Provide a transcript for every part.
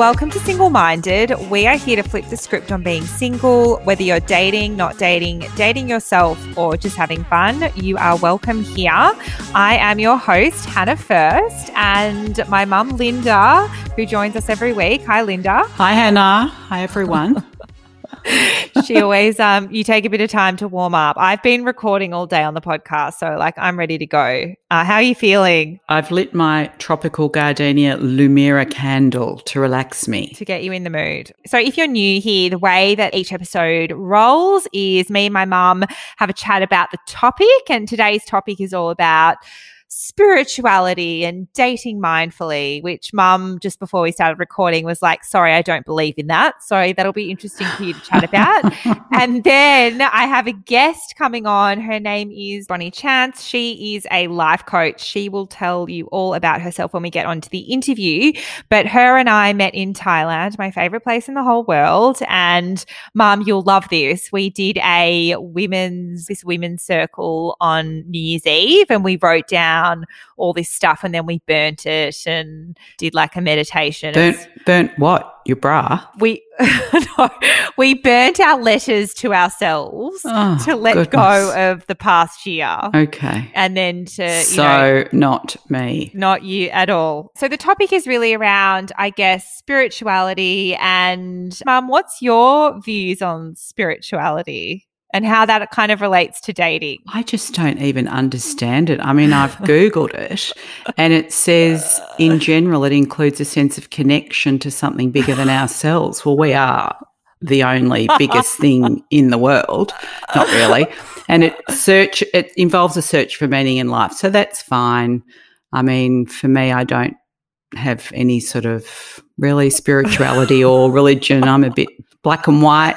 Welcome to Single Minded. We are here to flip the script on being single, whether you're dating, not dating, dating yourself, or just having fun. You are welcome here. I am your host, Hannah First, and my mum, Linda, who joins us every week. Hi, Linda. Hi, Hannah. Hi, everyone. she always um you take a bit of time to warm up. I've been recording all day on the podcast so like i'm ready to go. Uh, how are you feeling? I've lit my tropical gardenia Lumira candle to relax me. to get you in the mood. So if you're new here the way that each episode rolls is me and my mum have a chat about the topic and today's topic is all about spirituality and dating mindfully, which mum just before we started recording was like, sorry, I don't believe in that. Sorry, that'll be interesting for you to chat about. and then I have a guest coming on. Her name is Bonnie Chance. She is a life coach. She will tell you all about herself when we get onto the interview. But her and I met in Thailand, my favorite place in the whole world. And mum, you'll love this. We did a women's, this women's circle on New Year's Eve and we wrote down all this stuff and then we burnt it and did like a meditation. Burnt, burnt what? Your bra? we no, we burnt our letters to ourselves Oh, to let goodness. go of the past year Okay. and then to you so, know not me. not you at all. So the topic is really around, I guess, spirituality and mum, what's your views on spirituality and how that kind of relates to dating? I just don't even understand it. I mean, I've Googled it and it says, in general, it includes a sense of connection to something bigger than ourselves. Well, we are the only biggest thing in the world. Not really. And it search, it involves a search for meaning in life. So that's fine. I mean, for me, I don't have any sort of really spirituality or religion. I'm a bit black and white.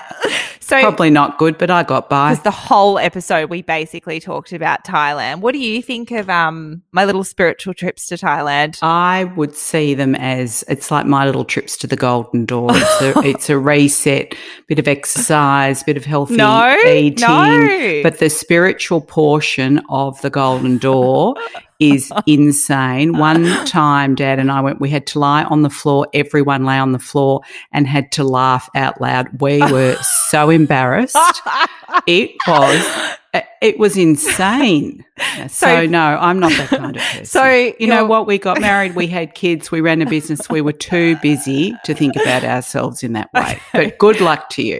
So Probably not good, but I got by. because the whole episode we basically talked about Thailand. What do you think of um my little spiritual trips to Thailand? I would see them as it's like my little trips to the Golden Door. It's a, it's a reset, bit of exercise, bit of healthy No, eating. no. But the spiritual portion of the Golden Door is insane. One time, Dad and I went, we had to lie on the floor. Everyone lay on the floor and had to laugh out loud. We were so embarrassed. It was. Eh, it was insane. So, So- no, I'm not that kind of person. So, you know what? We got married, we had kids, we ran a business. We were too busy to think about ourselves in that way. But good luck to you.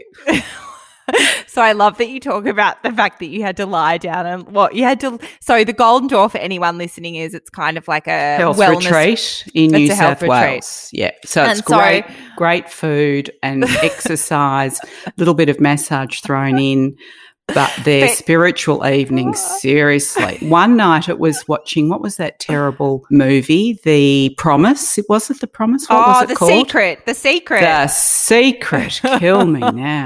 So I love that you talk about the fact that you had to lie down and what you had to. So the Golden Door for anyone listening is it's kind of like a Health wellness retreat in New South retreat. Wales. Yeah. So it's And so- great, great food and exercise, a little bit of massage thrown in. But their But- spiritual evenings, seriously. One night it was watching, what was that terrible movie? The Promise. It wasn't The Promise? What oh, was it the called? secret, the secret. The Secret. Kill me now.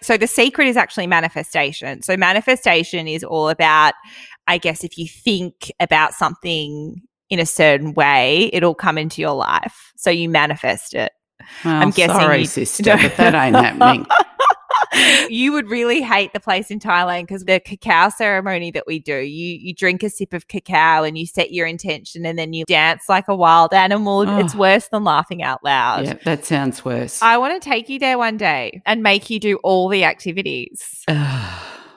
So the secret is actually manifestation. So manifestation is all about, I guess, if you think about something in a certain way, it'll come into your life. So you manifest it. I'm guessing sorry, you- sister, but that ain't happening. you would really hate the place in Thailand because the cacao ceremony that we do, you you drink a sip of cacao and you set your intention and then you dance like a wild animal. Oh. It's worse than laughing out loud. Yeah, that sounds worse. I want to take you there one day and make you do all the activities. no,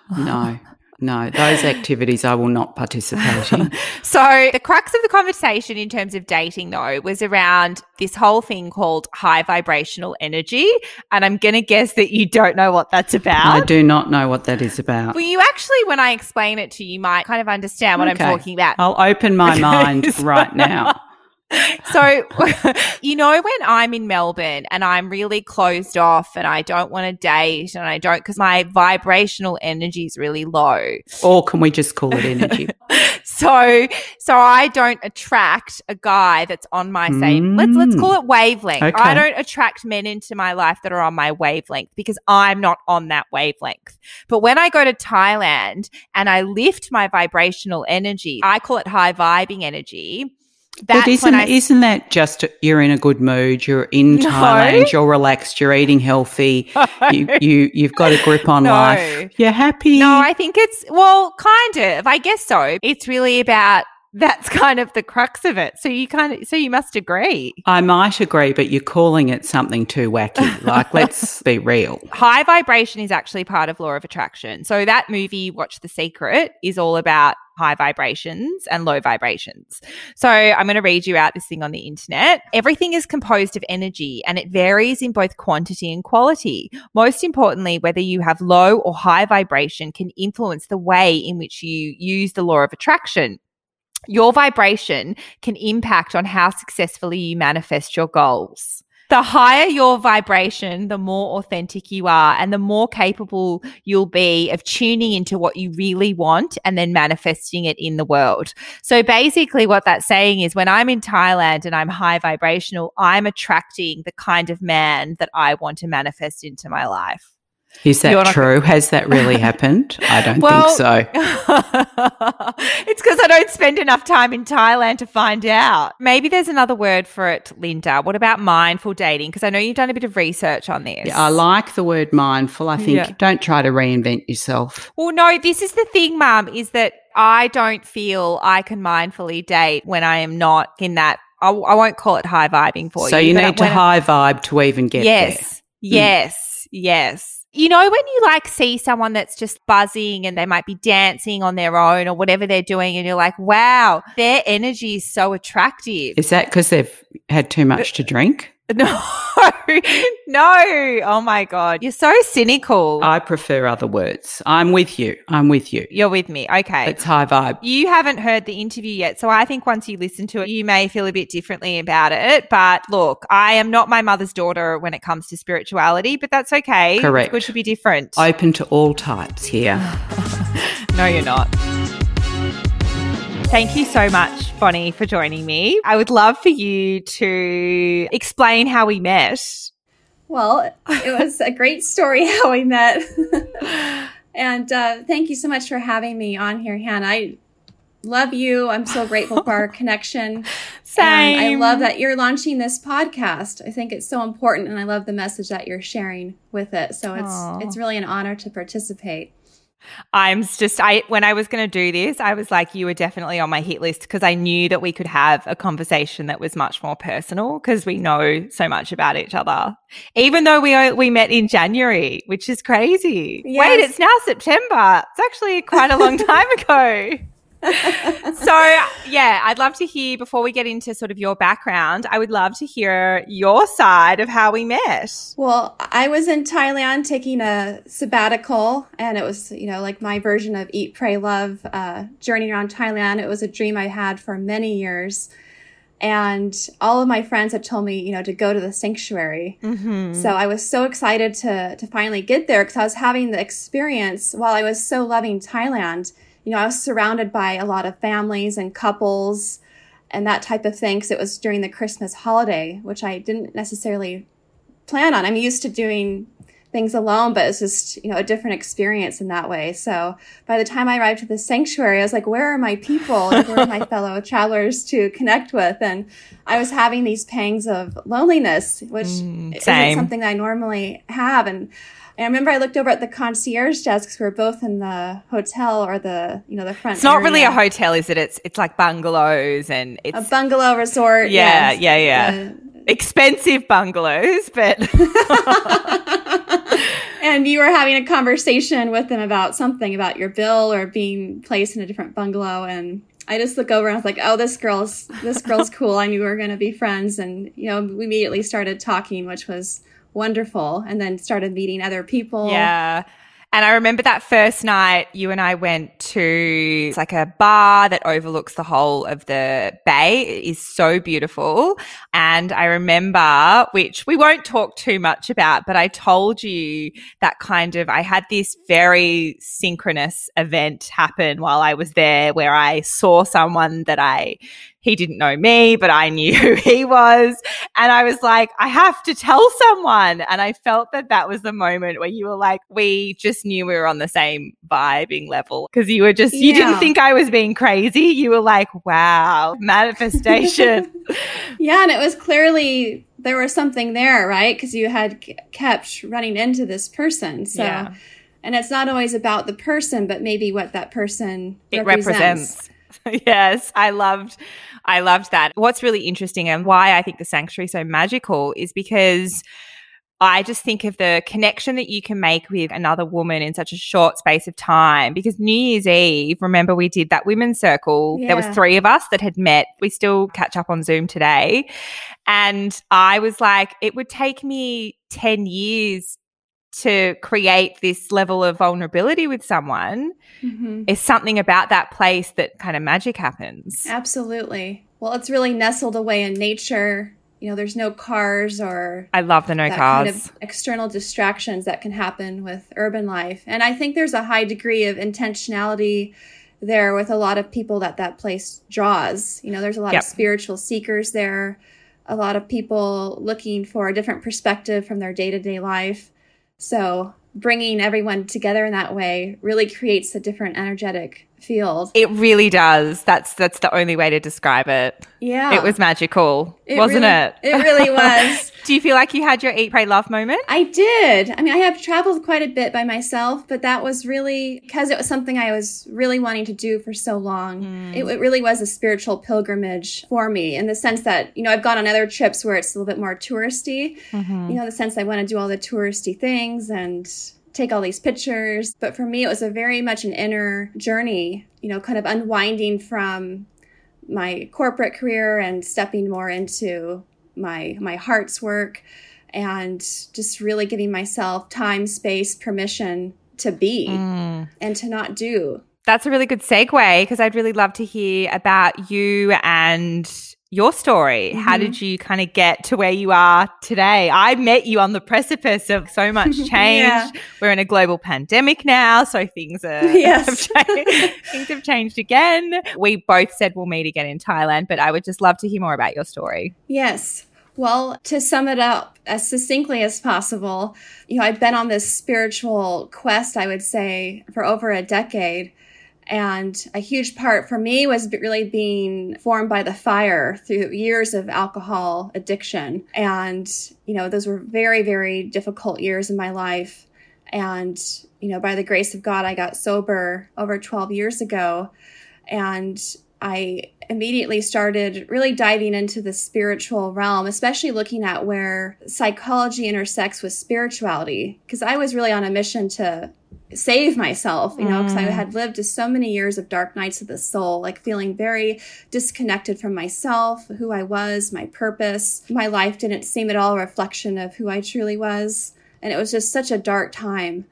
no, those activities I will not participate in. So, the crux of the conversation in terms of dating, though, was around this whole thing called high vibrational energy. And I'm going to guess that you don't know what that's about. I do not know what that is about. Well, you actually, when I explain it to you, you might kind of understand what Okay. I'm talking about. I'll open my mind right now. So, you know, when I'm in Melbourne and I'm really closed off and I don't want to date and I don't because my vibrational energy is really low. Or can we just call it energy? So, so I don't attract a guy that's on my same. Let's let's call it wavelength. Mm, okay. I don't attract men into my life that are on my wavelength because I'm not on that wavelength. But when I go to Thailand and I lift my vibrational energy, I call it high vibing energy. That's but isn't, I isn't that just you're in a good mood, you're in No. Thailand, you're relaxed, you're eating healthy, you, you, you've got a grip on No. life, you're happy? No, I think it's well, kind of. I guess so. It's really about that's kind of the crux of it. So you kind of so you must agree. I might agree, but you're calling it something too wacky. Like let's be real. High vibration is actually part of law of attraction. So that movie Watch the Secret is all about high vibrations and low vibrations. So I'm going to read you out this thing on the internet. Everything is composed of energy and it varies in both quantity and quality. Most importantly, whether you have low or high vibration can influence the way in which you use the law of attraction your vibration can impact on how successfully you manifest your goals. The higher your vibration, the more authentic you are and the more capable you'll be of tuning into what you really want and then manifesting it in the world. So basically what that's saying is when I'm in Thailand and I'm high vibrational, I'm attracting the kind of man that I want to manifest into my life. Is that true? Has that really happened? I don't well, think so. it's because I don't spend enough time in Thailand to find out. Maybe there's another word for it, Linda. What about mindful dating? Because I know you've done a bit of research on this. Yeah, I like the word mindful. I think yeah. don't try to reinvent yourself. Well, no, this is the thing, Mum, is that I don't feel I can mindfully date when I am not in that. I, I won't call it high vibing for so you. So you need to high vibe to even get yes, there. Yes, mm. yes. You know, when you like see someone that's just buzzing and they might be dancing on their own or whatever they're doing, and you're like, wow, their energy is so attractive. Is that because they've had too much to drink? No, no. Oh my God. You're so cynical. I prefer other words. I'm with you. I'm with you. You're with me. Okay. It's high vibe. You haven't heard the interview yet. So I think once you listen to it, you may feel a bit differently about it. But look, I am not my mother's daughter when it comes to spirituality, but that's okay. Correct. It's good to be different. Open to all types here. no, you're not. Thank you so much, Bonnie, for joining me. I would love for you to explain how we met. Well, it was a great story how we met. and uh, thank you so much for having me on here, Hannah. I love you. I'm so grateful for our connection. Same. And I love that you're launching this podcast. I think it's so important and I love the message that you're sharing with it. So it's Aww. it's really an honor to participate. I'm just I when I was going to do this, I was like you were definitely on my hit list because I knew that we could have a conversation that was much more personal because we know so much about each other. Even though we uh, we met in January, which is crazy. Yes. Wait, it's now September. It's actually quite a long time ago so yeah, I'd love to hear before we get into sort of your background, I would love to hear your side of how we met. Well, I was in Thailand taking a sabbatical and it was, you know, like my version of Eat, Pray, Love, uh, journey around Thailand. It was a dream I had for many years. And all of my friends had told me, you know, to go to the sanctuary. Mm-hmm. So I was so excited to, to finally get there because I was having the experience while I was so loving Thailand you know, I was surrounded by a lot of families and couples and that type of thing because it was during the Christmas holiday, which I didn't necessarily plan on. I'm used to doing things alone, but it's just, you know, a different experience in that way. So by the time I arrived to the sanctuary, I was like, where are my people? where are my fellow travelers to connect with? And I was having these pangs of loneliness, which mm, isn't something I normally have. And and I remember I looked over at the concierge desk because we were both in the hotel or the you know the front. It's not area. really a hotel, is it? It's it's like bungalows and it's a bungalow resort. Yeah, yes. yeah, yeah. Uh, Expensive bungalows, but. and you were having a conversation with them about something about your bill or being placed in a different bungalow and I just look over and I was like, "Oh, this girl's this girl's cool. I knew we were going to be friends." And you know, we immediately started talking, which was wonderful and then started meeting other people. Yeah. And I remember that first night you and I went to it's like a bar that overlooks the whole of the bay. It is so beautiful. And I remember, which we won't talk too much about, but I told you that kind of, I had this very synchronous event happen while I was there where I saw someone that I he didn't know me, but I knew who he was. And I was like, I have to tell someone. And I felt that that was the moment where you were like, we just knew we were on the same vibing level because you were just, you didn't think I was being crazy. You were like, wow, manifestation. yeah. And it was clearly there was something there, right? Because you had kept running into this person. So. Yeah. And it's not always about the person, but maybe what that person it represents. represents yes, I loved I loved that. What's really interesting and why I think the sanctuary is so magical is because I just think of the connection that you can make with another woman in such a short space of time. Because New Year's Eve, remember we did that women's circle. Yeah. There was three of us that had met. We still catch up on Zoom today. And I was like, it would take me 10 years to create this level of vulnerability with someone. Mm-hmm. Is something about that place that kind of magic happens. Absolutely. Well, it's really nestled away in nature you know there's no cars or i love the no cars kind of external distractions that can happen with urban life and i think there's a high degree of intentionality there with a lot of people that that place draws you know there's a lot yep. of spiritual seekers there a lot of people looking for a different perspective from their day-to-day life so bringing everyone together in that way really creates a different energetic field. It really does. That's that's the only way to describe it. Yeah. It was magical, it wasn't really, it? It really was. Do you feel like you had your eat pray love moment? I did. I mean, I have traveled quite a bit by myself, but that was really because it was something I was really wanting to do for so long. Mm. It, it really was a spiritual pilgrimage for me in the sense that, you know, I've gone on other trips where it's a little bit more touristy. Mm-hmm. You know, the sense I want to do all the touristy things and take all these pictures. But for me, it was a very much an inner journey, you know, kind of unwinding from my corporate career and stepping more into my my heart's work and just really giving myself time, space, permission to be mm. and to not do. That's a really good segue because I'd really love to hear about you and your story. Mm-hmm. How did you kind of get to where you are today? I met you on the precipice of so much change. yeah. We're in a global pandemic now, so things are yes. have changed, things have changed again. We both said we'll meet again in Thailand, but I would just love to hear more about your story. Yes. Well, to sum it up as succinctly as possible, you know, I've been on this spiritual quest, I would say, for over a decade. And a huge part for me was really being formed by the fire through years of alcohol addiction. And, you know, those were very, very difficult years in my life. And, you know, by the grace of God, I got sober over 12 years ago. And I immediately started really diving into the spiritual realm, especially looking at where psychology intersects with spirituality. Because I was really on a mission to save myself, you know, because mm. I had lived just so many years of dark nights of the soul, like feeling very disconnected from myself, who I was, my purpose. My life didn't seem at all a reflection of who I truly was. And it was just such a dark time.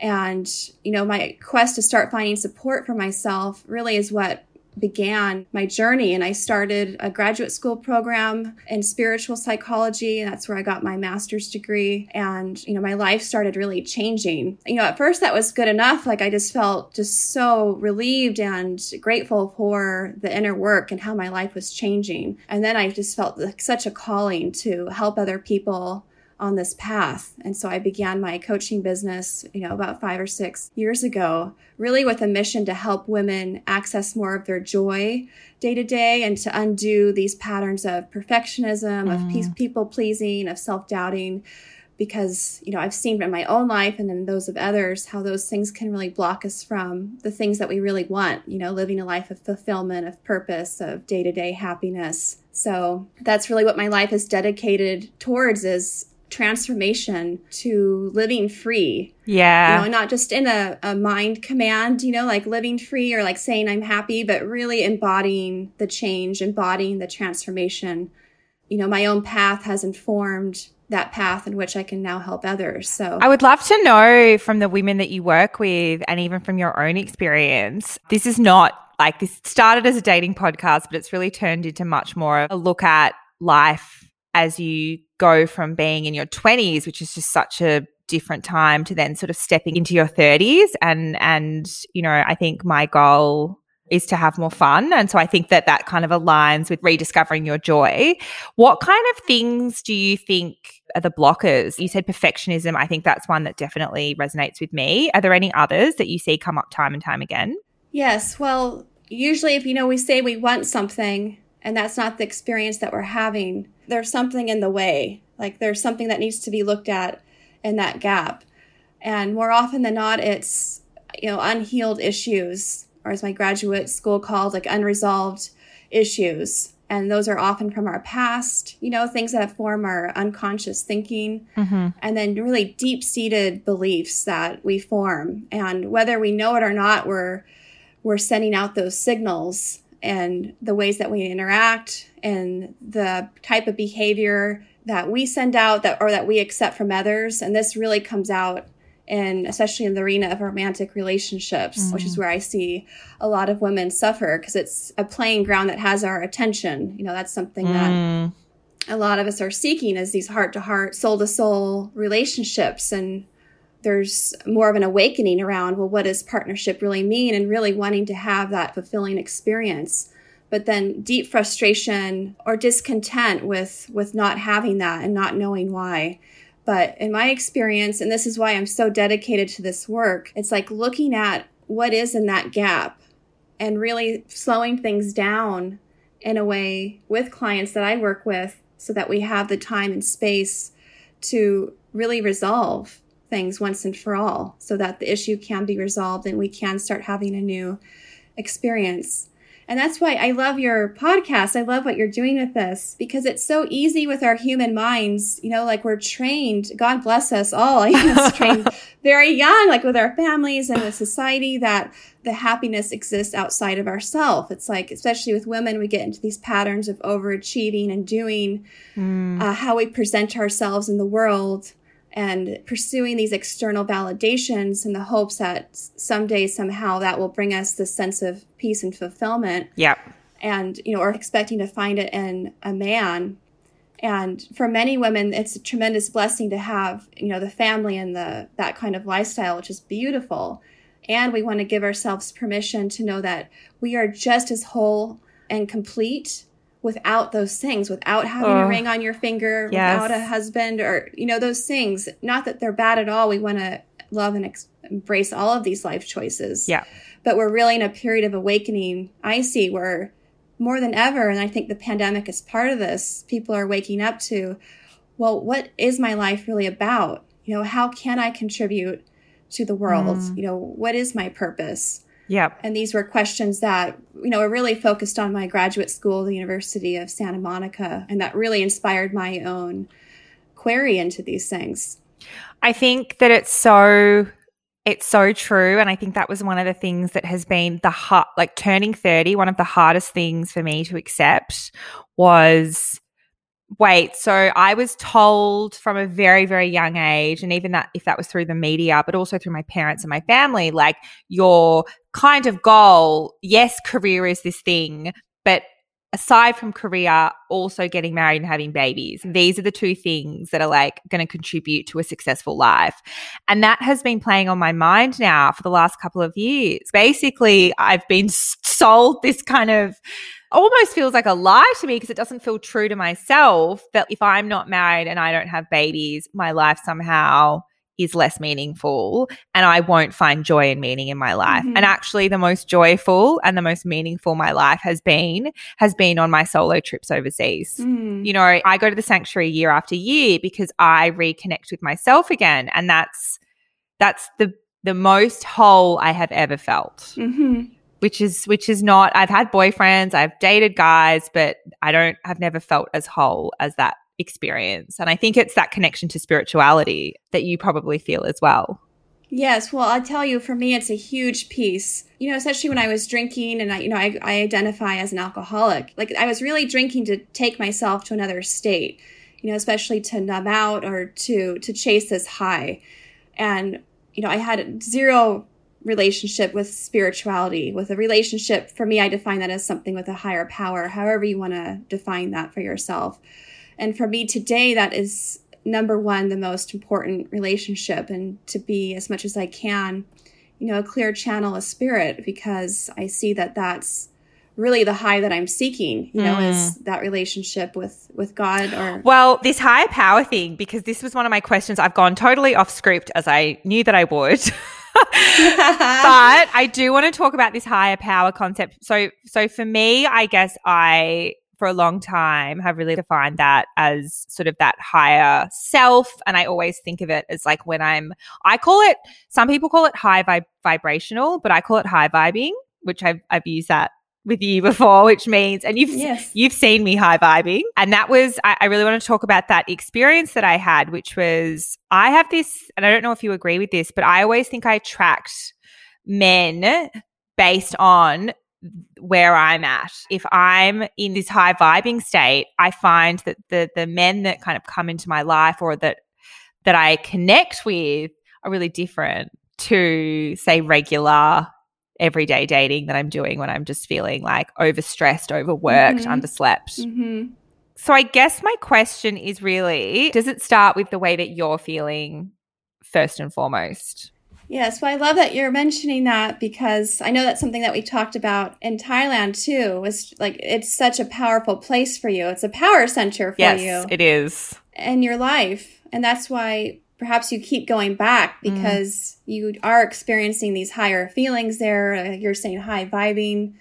And, you know, my quest to start finding support for myself really is what began my journey and I started a graduate school program in spiritual psychology and that's where I got my master's degree and you know my life started really changing. You know at first that was good enough like I just felt just so relieved and grateful for the inner work and how my life was changing. And then I just felt like such a calling to help other people on this path. And so I began my coaching business, you know, about five or six years ago, really with a mission to help women access more of their joy day to day and to undo these patterns of perfectionism, mm. of people pleasing, of self doubting. Because, you know, I've seen in my own life and in those of others how those things can really block us from the things that we really want, you know, living a life of fulfillment, of purpose, of day to day happiness. So that's really what my life is dedicated towards is transformation to living free. Yeah. You know, not just in a, a mind command, you know, like living free or like saying I'm happy, but really embodying the change, embodying the transformation. You know, my own path has informed that path in which I can now help others. So I would love to know from the women that you work with and even from your own experience. This is not like this started as a dating podcast, but it's really turned into much more of a look at life as you go from being in your 20s, which is just such a different time to then sort of stepping into your 30s and and you know i think my goal is to have more fun. And so i think that that kind of aligns with rediscovering your joy. What kind of things do you think are the blockers? You said perfectionism. I think that's one that definitely resonates with me. Are there any others that you see come up time and time again? Yes. Well usually if you know we say we want something and that's not the experience that we're having, there's something in the way. Like there's something that needs to be looked at in that gap. And more often than not, it's, you know, unhealed issues or as my graduate school called, like unresolved issues. And those are often from our past, you know, things that form our unconscious thinking, mm-hmm. and then really deep seated beliefs that we form. And whether we know it or not, we're, we're sending out those signals and the ways that we interact and the type of behavior that we send out that or that we accept from others and this really comes out and especially in the arena of romantic relationships, mm-hmm. which is mm-hmm. where I see a lot of women suffer because it's a playing ground that has our attention. You know, that's something mm. that a lot of us are seeking is these heart to heart, soul to soul relationships. And there's more of an awakening around, well, what does partnership really mean? And really wanting to have that fulfilling experience. But then deep frustration or discontent with, with not having that and not knowing why. But in my experience, and this is why I'm so dedicated to this work, it's like looking at what is in that gap and really slowing things down in a way with clients that I work with so that we have the time and space to really resolve things once and for all so that the issue can be resolved and we can start having a new experience. And that's why I love your podcast. I love what you're doing with this because it's so easy with our human minds. You know, like we're trained, God bless us all, you know, trained very young, like with our families and with society that the happiness exists outside of ourself. It's like, especially with women, we get into these patterns of overachieving and doing mm. uh, how we present ourselves in the world and pursuing these external validations in the hopes that someday somehow that will bring us this sense of peace and fulfillment. Yeah. And, you know, or expecting to find it in a man. And for many women, it's a tremendous blessing to have, you know, the family and the that kind of lifestyle, which is beautiful. And we want to give ourselves permission to know that we are just as whole and complete without those things, without having oh, a ring on your finger, yes. without a husband, or, you know, those things. Not that they're bad at all. We want to love and ex- embrace all of these life choices. Yeah. But we're really in a period of awakening, I see, where more than ever, and I think the pandemic is part of this, people are waking up to, well, what is my life really about? You know, how can I contribute to the world? Mm. You know, what is my purpose? Yeah. And these were questions that, you know, were really focused on my graduate school, the University of Santa Monica, and that really inspired my own query into these things. I think that it's so it's so true and I think that was one of the things that has been the hard like turning 30 one of the hardest things for me to accept was wait, so I was told from a very, very young age, and even that if that was through the media, but also through my parents and my family, like your kind of goal, yes, career is this thing, but aside from career, also getting married and having babies. These are the two things that are like going to contribute to a successful life. And that has been playing on my mind now for the last couple of years. Basically, I've been sold this kind of almost feels like a lie to me because it doesn't feel true to myself that if I'm not married and I don't have babies, my life somehow is less meaningful and I won't find joy and meaning in my life. Mm-hmm. And actually the most joyful and the most meaningful my life has been has been on my solo trips overseas. Mm. You know, I go to the sanctuary year after year because I reconnect with myself again and that's that's the the most whole I have ever felt. Mm-hmm which is which is not I've had boyfriends, I've dated guys, but I don't have never felt as whole as that experience. And I think it's that connection to spirituality that you probably feel as well. Yes, well, I'll tell you, for me, it's a huge piece. You know, especially when I was drinking, and I, you know, I, I identify as an alcoholic. Like I was really drinking to take myself to another state. You know, especially to numb out or to to chase this high. And you know, I had zero relationship with spirituality, with a relationship. For me, I define that as something with a higher power, however you want to define that for yourself. And for me today, that is number one, the most important relationship, and to be as much as I can, you know, a clear channel of spirit, because I see that that's really the high that I'm seeking, you know, mm. is that relationship with with God or Well, this higher power thing because this was one of my questions. I've gone totally off script as I knew that I would. but I do want to talk about this higher power concept. So, so for me, I guess I for a long time have really defined that as sort of that higher self. And I always think of it as like when I'm, I call it, some people call it high vib- vibrational, but I call it high vibing which I've, I've used that with you before, which means, and you've Yes. you've seen me high vibing, and that was I, I really want to talk about that experience that I had, which was I have this, and I don't know if you agree with this, but I always think I attract men based on where I'm at. If I'm in this high vibing state, I find that the the men that kind of come into my life or that that I connect with are really different to say regular everyday dating that I'm doing when I'm just feeling like overstressed, overworked, Mhm. underslept. hmm So I guess my question is really does it start with the way that you're feeling first and foremost? Yes, well, I love that you're mentioning that because I know that's something that we talked about in Thailand too. Was like it's such a powerful place for you. It's a power center for yes, you Yes, it is. in your life, and that's why perhaps you keep going back Mm. because you are experiencing these higher feelings there. You're saying high vibing.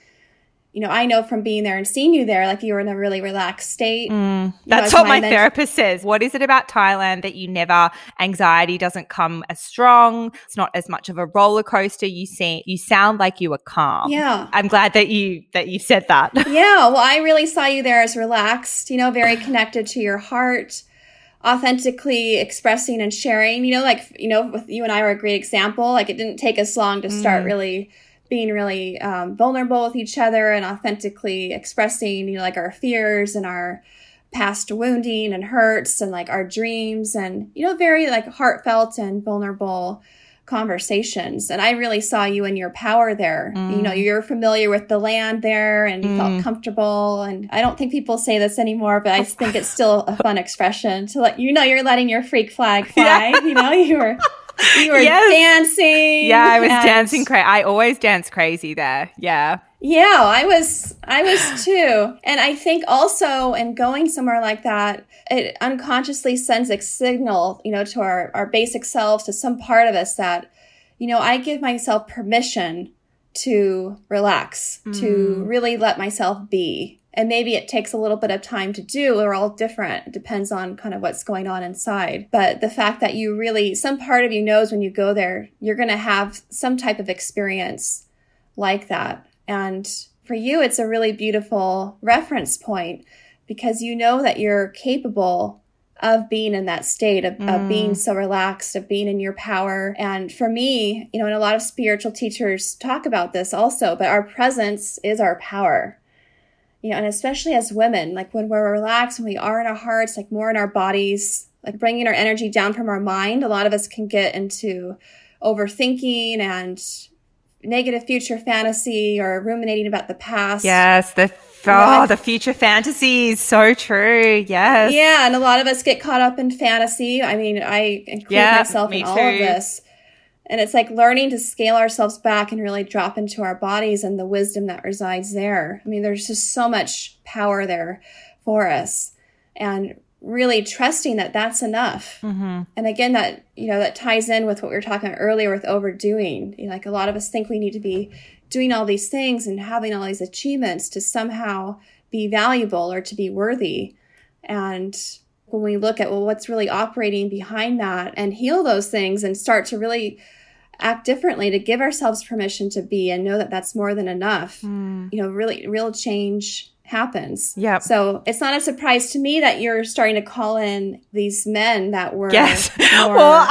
You know, I know from being there and seeing you there, like you were in a really relaxed state. Mm, You know, that's what my therapist says. What is it about Thailand that you never anxiety doesn't come as strong? It's not as much of a roller coaster. You see, you sound like you were calm. Yeah. I'm glad that you that you said that. yeah, well, I really saw you there as relaxed, you know, very connected to your heart, authentically expressing and sharing. You know, like, you know, with you and I were a great example. Like, it didn't take us long to start Mm. really being really um, vulnerable with each other and authentically expressing, you know, like our fears and our past wounding and hurts and like our dreams and, you know, very like heartfelt and vulnerable conversations. And I really saw you in your power there. You know, Mm. you're familiar with the land there and you Mm. felt comfortable. And I don't think people say this anymore, but I think it's still a fun expression to let you know you're letting your freak flag fly. You know, you were you were Yes. dancing. yeah, I was and- dancing crazy. I always dance crazy there. Yeah. Yeah, I was I was too. And I think also in going somewhere like that, it unconsciously sends a signal, you know, to our, our basic selves, to some part of us that, you know, I give myself permission to relax, to Mm. really let myself be. And maybe it takes a little bit of time to do. We're all different. It depends on kind of what's going on inside. But the fact that you really, some part of you knows when you go there, you're going to have some type of experience like that. And for you, it's a really beautiful reference point because you know that you're capable of being in that state, of, of Mm. being so relaxed, of being in your power. And for me, you know, and a lot of spiritual teachers talk about this also, but our presence is our power. You know, and especially as women, like when we're relaxed, when we are in our hearts, like more in our bodies, like bringing our energy down from our mind, a lot of us can get into overthinking and negative future fantasy or ruminating about the past. Yes. The oh, the future fantasy is so true. Yes. Yeah, and a lot of us get caught up in fantasy. I mean, I include Yeah, myself in all of this. And it's like learning to scale ourselves back and really drop into our bodies and the wisdom that resides there. I mean, there's just so much power there for us. And really trusting that that's enough. Mm-hmm. And again, that, you know, that ties in with what we were talking about earlier with overdoing. You know, like a lot of us think we need to be doing all these things and having all these achievements to somehow be valuable or to be worthy. And when we look at, well, what's really operating behind that and heal those things and start to really act differently to give ourselves permission to be and know that that's more than enough, Mm. you know, really, real change happens. Yeah. So it's not a surprise to me that you're starting to call in these men that were Yes. Well,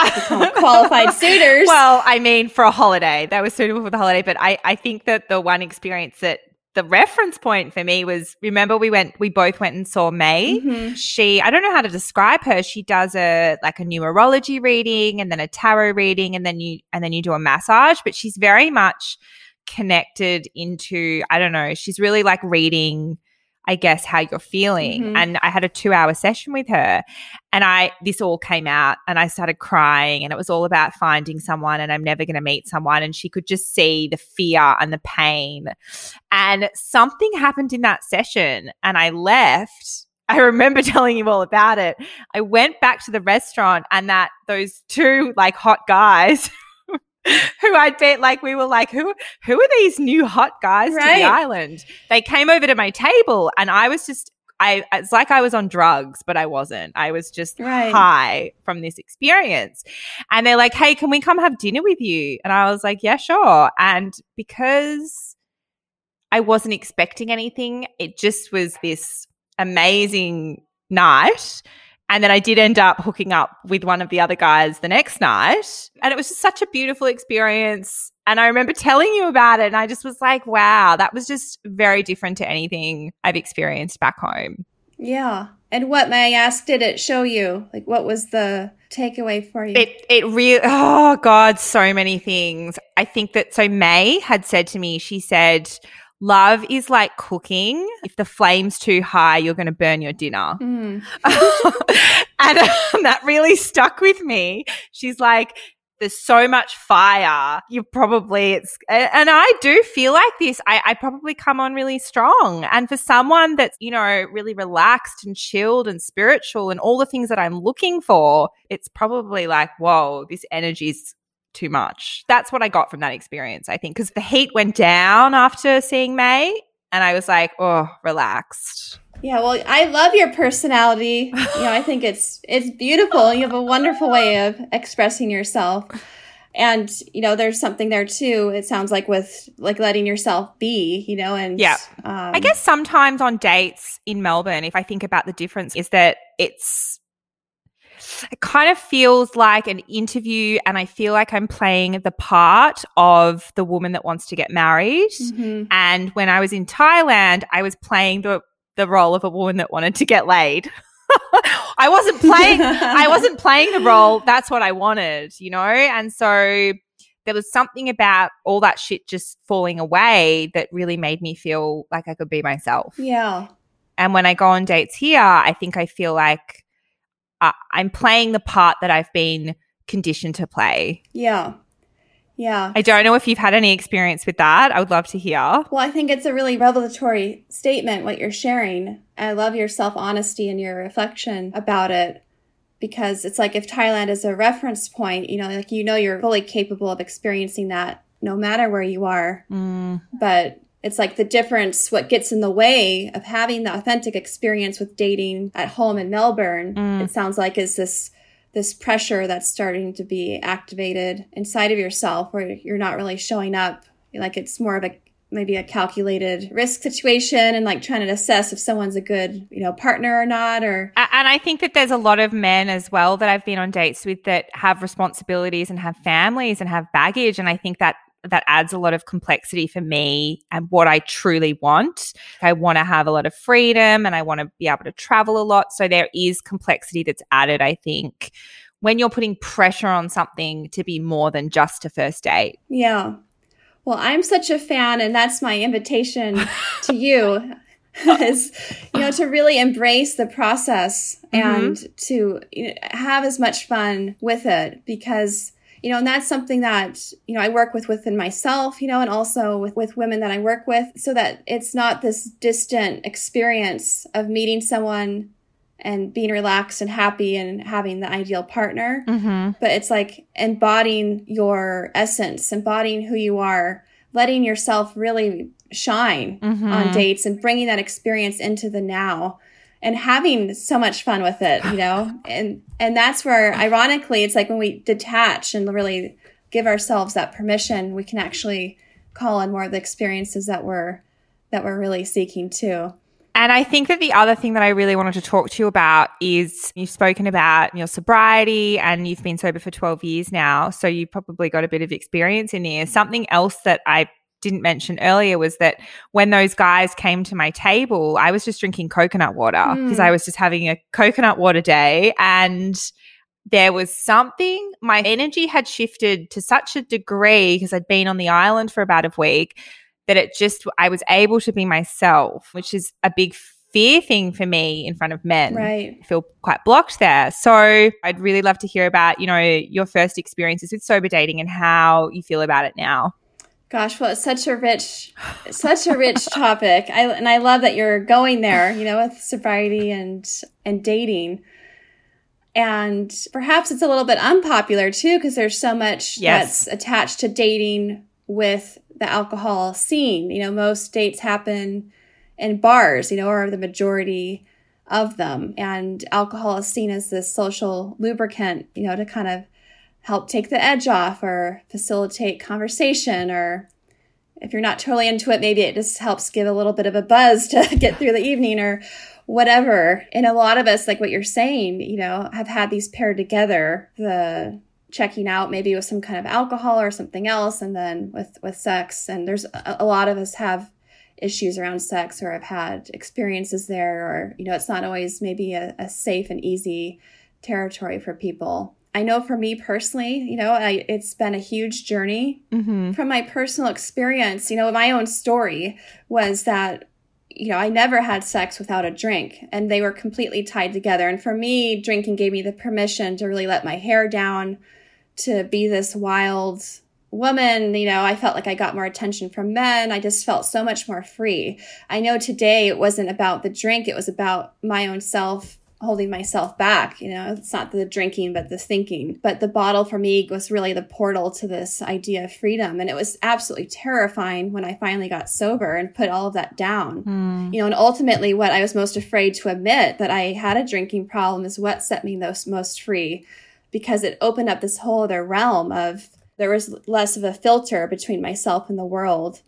qualified suitors. Well, I mean, for a holiday, that was suitable for the holiday. But I, I think that the one experience that the reference point for me was remember we went, we both went and saw May. Mhm. She, I don't know how to describe her. She does a like a numerology reading and then a tarot reading, and then you and then you do a massage. But she's very much connected into I don't know. She's really like reading. I guess how you're feeling. Mhm. And I had a two hour session with her and I, this all came out and I started crying and it was all about finding someone and I'm never going to meet someone. And she could just see the fear and the pain. And something happened in that session and I left. I remember telling you all about it. I went back to the restaurant and that those two like hot guys who I'd bet like we were like, who who are these new hot guys to the island? They came over to my table and I was just I it's like I was on drugs, but I wasn't. I was just Right. high from this experience. And they're like, "Hey, can we come have dinner with you?" And I was like, "Yeah, sure." And because I wasn't expecting anything. It just was this amazing night. And then I did end up hooking up with one of the other guys the next night. And it was just such a beautiful experience. And I remember telling you about it. And I just was like, wow, that was just very different to anything I've experienced back home. Yeah. And what, may I ask, did it show you? Like, what was the takeaway for you? It, it really, oh God, so many things. I think that, so May had said to me, she said, love is like cooking. If the flame's too high, you're going to burn your dinner. Mm. and um, that really stuck with me. She's like, there's so much fire. You probably it's and I do feel like this. I, I probably come on really strong. And for someone that's, you know, really relaxed and chilled and spiritual and all the things that I'm looking for, it's probably like, whoa, this energy's too much. That's what I got from that experience, I think, because the heat went down after seeing May and I was like, oh, relaxed. Yeah, well, I love your personality. You know, I think it's it's beautiful. You have a wonderful way of expressing yourself. And, you know, there's something there too. It sounds like with like letting yourself be, you know, and yeah. Um, I guess sometimes on dates in Melbourne, if I think about the difference, is that it's it kind of feels like an interview and I feel like I'm playing the part of the woman that wants to get married. Mm-hmm. And when I was in Thailand, I was playing the, the role of a woman that wanted to get laid. I wasn't playing I wasn't playing the role. That's what I wanted, you know? And so there was something about all that shit just falling away that really made me feel like I could be myself. Yeah. And when I go on dates here, I think I feel like uh, I'm playing the part that I've been conditioned to play. Yeah. Yeah. I don't know if you've had any experience with that. I would love to hear. Well, I think it's a really revelatory statement what you're sharing. I love your self honesty and your reflection about it because it's like if Thailand is a reference point, you know, like you know you're fully capable of experiencing that no matter where you are. Mm. But it's like the difference, what gets in the way of having the authentic experience with dating at home in Melbourne, mm. it sounds like is this this pressure that's starting to be activated inside of yourself where you're not really showing up like it's more of a maybe a calculated risk situation and like trying to assess if someone's a good you know partner or not or and i think that there's a lot of men as well that i've been on dates with that have responsibilities and have families and have baggage and i think that that adds a lot of complexity for me and what I truly want. I want to have a lot of freedom and I want to be able to travel a lot. So there is complexity that's added, I think, when you're putting pressure on something to be more than just a first date. Yeah. Well, I'm such a fan, and that's my invitation to you. is you know to really embrace the process mm-hmm. and to you know, have as much fun with it because you know, and that's something that, you know, I work with within myself, you know, and also with, with women that I work with so that it's not this distant experience of meeting someone and being relaxed and happy and having the ideal partner. Mm-hmm. But it's like embodying your essence, embodying who you are, letting yourself really shine mm-hmm. on dates and bringing that experience into the now and having so much fun with it, you know? and and that's where ironically it's like when we detach and really give ourselves that permission, we can actually call in more of the experiences that we're that we're really seeking too. And I think that the other thing that I really wanted to talk to you about is you've spoken about your sobriety and you've been sober for 12 years now. So you've probably got a bit of experience in there. Something else that I didn't mention earlier was that when those guys came to my table, I was just drinking coconut water because mm. I was just having a coconut water day and there was something my energy had shifted to such a degree because I'd been on the island for about a week that it just I was able to be myself, which is a big fear thing for me in front of men. Right. I feel quite blocked there. So I'd really love to hear about, you know, your first experiences with sober dating and how you feel about it now. Gosh, well, it's such a rich, such a rich topic. I, and I love that you're going there, you know, with sobriety and, and dating. And perhaps it's a little bit unpopular too, because there's so much yes. that's attached to dating with the alcohol scene. You know, most dates happen in bars, you know, or the majority of them. And alcohol is seen as this social lubricant, you know, to kind of help take the edge off or facilitate conversation or if you're not totally into it, maybe it just helps give a little bit of a buzz to get through the evening or whatever. And a lot of us, like what you're saying, you know, have had these paired together. The checking out maybe with some kind of alcohol or something else and then with with sex and there's a, a, lot of us have issues around sex or have had experiences there or you know it's not always maybe a, a safe and easy territory for people I know for me personally, you know, I, it's been a huge journey. Mm-hmm. From my personal experience, you know, my own story was that, you know, I never had sex without a drink and they were completely tied together. And for me, drinking gave me the permission to really let my hair down, to be this wild woman. You know, I felt like I got more attention from men. I just felt so much more free. I know today it wasn't about the drink, it was about my own self holding myself back. You know, it's not the drinking, but the thinking. But the bottle for me was really the portal to this idea of freedom. And it was absolutely terrifying when I finally got sober and put all of that down. Mm. You know, and ultimately what I was most afraid to admit that I had a drinking problem is what set me most, most free because it opened up this whole other realm of there was less of a filter between myself and the world.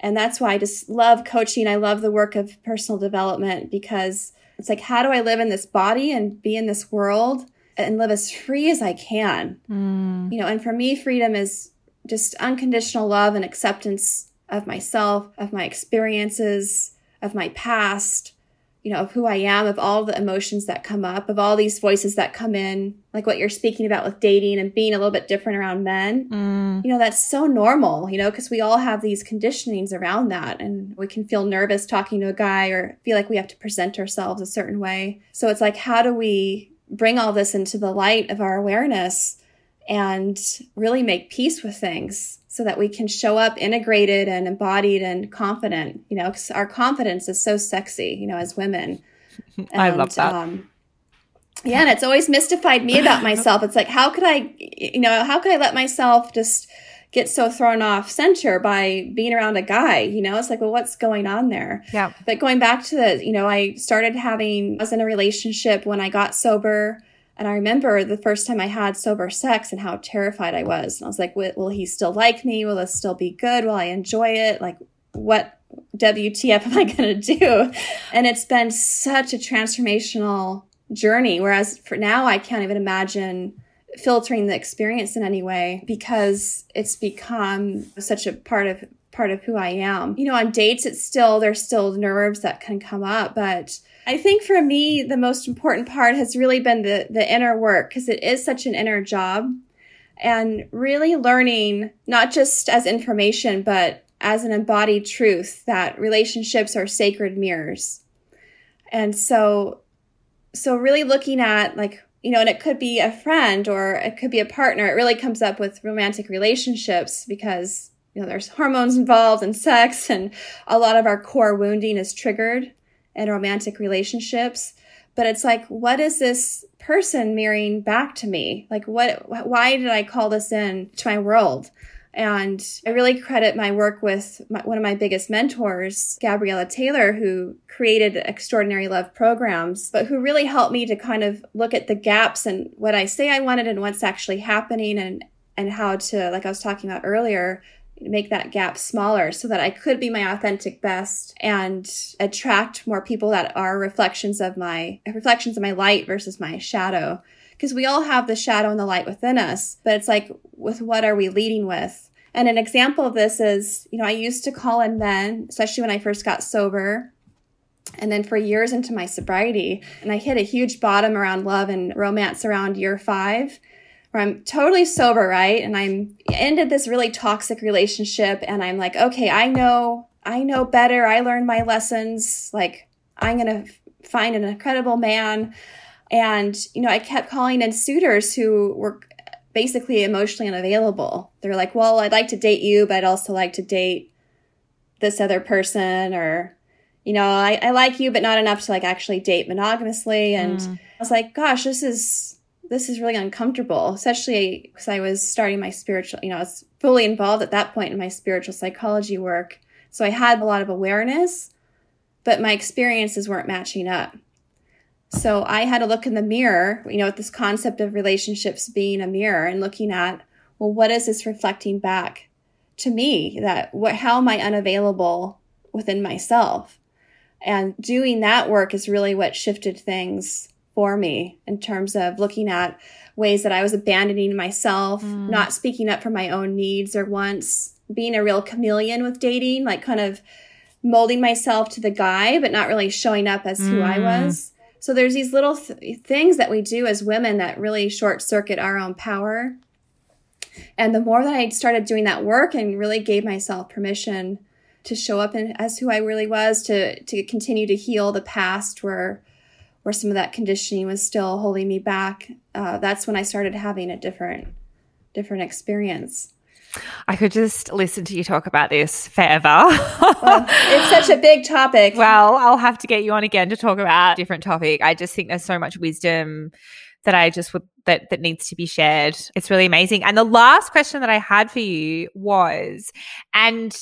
And that's why I just love coaching. I love the work of personal development because it's like, how do I live in this body and be in this world and live as free as I can? Mm. You know, and for me, freedom is just unconditional love and acceptance of myself, of my experiences, of my past, you know, of who I am, of all the emotions that come up, of all these voices that come in, like what you're speaking about with dating and being a little bit different around men. Mm. You know, that's so normal, you know, because we all have these conditionings around that. And we can feel nervous talking to a guy or feel like we have to present ourselves a certain way. So it's like, how do we bring all this into the light of our awareness and really make peace with things? So that we can show up integrated and embodied and confident, you know, our confidence is so sexy, you know, as women. And, I love that. Um, yeah, and it's always mystified me about myself. It's like, how could I, you know, how could I let myself just get so thrown off center by being around a guy? You know, it's like, well, what's going on there? Yeah. But going back to the, you know, I started having, I was in a relationship when I got sober and I remember the first time I had sober sex and how terrified I was. And I was like, will he still like me? Will this still be good? Will I enjoy it? Like, what WTF am I going to do? And it's been such a transformational journey. Whereas for now, I can't even imagine filtering the experience in any way because it's become such a part of part of who I am. You know, on dates, it's still, there's still nerves that can come up, but I think for me, the most important part has really been the, the inner work because it is such an inner job and really learning not just as information, but as an embodied truth that relationships are sacred mirrors. And so, so really looking at like, you know, and it could be a friend or it could be a partner. It really comes up with romantic relationships because, you know, there's hormones involved and sex and a lot of our core wounding is triggered and romantic relationships but it's like what is this person mirroring back to me? Like what why did i call this in to my world? And i really credit my work with my, one of my biggest mentors gabriella taylor who created extraordinary love programs but who really helped me to kind of look at the gaps and what i say i wanted and what's actually happening and and how to like i was talking about earlier make that gap smaller so that I could be my authentic best and attract more people that are reflections of my reflections of my light versus my shadow. Because we all have the shadow and the light within us, but it's like, with what are we leading with? And an example of this is, you know, I used to call in men, especially when I first got sober. And then for years into my sobriety, and I hit a huge bottom around love and romance around year five where I'm totally sober, right? And I'm ended this really toxic relationship and I'm like, okay, I know, I know better. I learned my lessons. Like I'm going to find an incredible man. And, you know, I kept calling in suitors who were basically emotionally unavailable. They're like, well, I'd like to date you, but I'd also like to date this other person or, you know, I, I like you, but not enough to like actually date monogamously. And mm. I was like, gosh, this is, this is really uncomfortable, especially because I was starting my spiritual, you know, I was fully involved at that point in my spiritual psychology work. So I had a lot of awareness, but my experiences weren't matching up. So I had to look in the mirror, you know, with this concept of relationships being a mirror and looking at, well, what is this reflecting back to me that what how am I unavailable within myself? And doing that work is really what shifted things for me in terms of looking at ways that I was abandoning myself, mm. not speaking up for my own needs or wants, being a real chameleon with dating, like kind of molding myself to the guy, but not really showing up as who I mm. was. So there's these little th- things that we do as women that really short circuit our own power. And the more that I started doing that work and really gave myself permission to show up in, as who I really was, to to continue to heal the past where where some of that conditioning was still holding me back, uh, that's when I started having a different different experience. I could just listen to you talk about this forever. well, it's such a big topic. Well, I'll have to get you on again to talk about a different topic. I just think there's so much wisdom that I just would that that needs to be shared. It's really amazing. And the last question that I had for you was and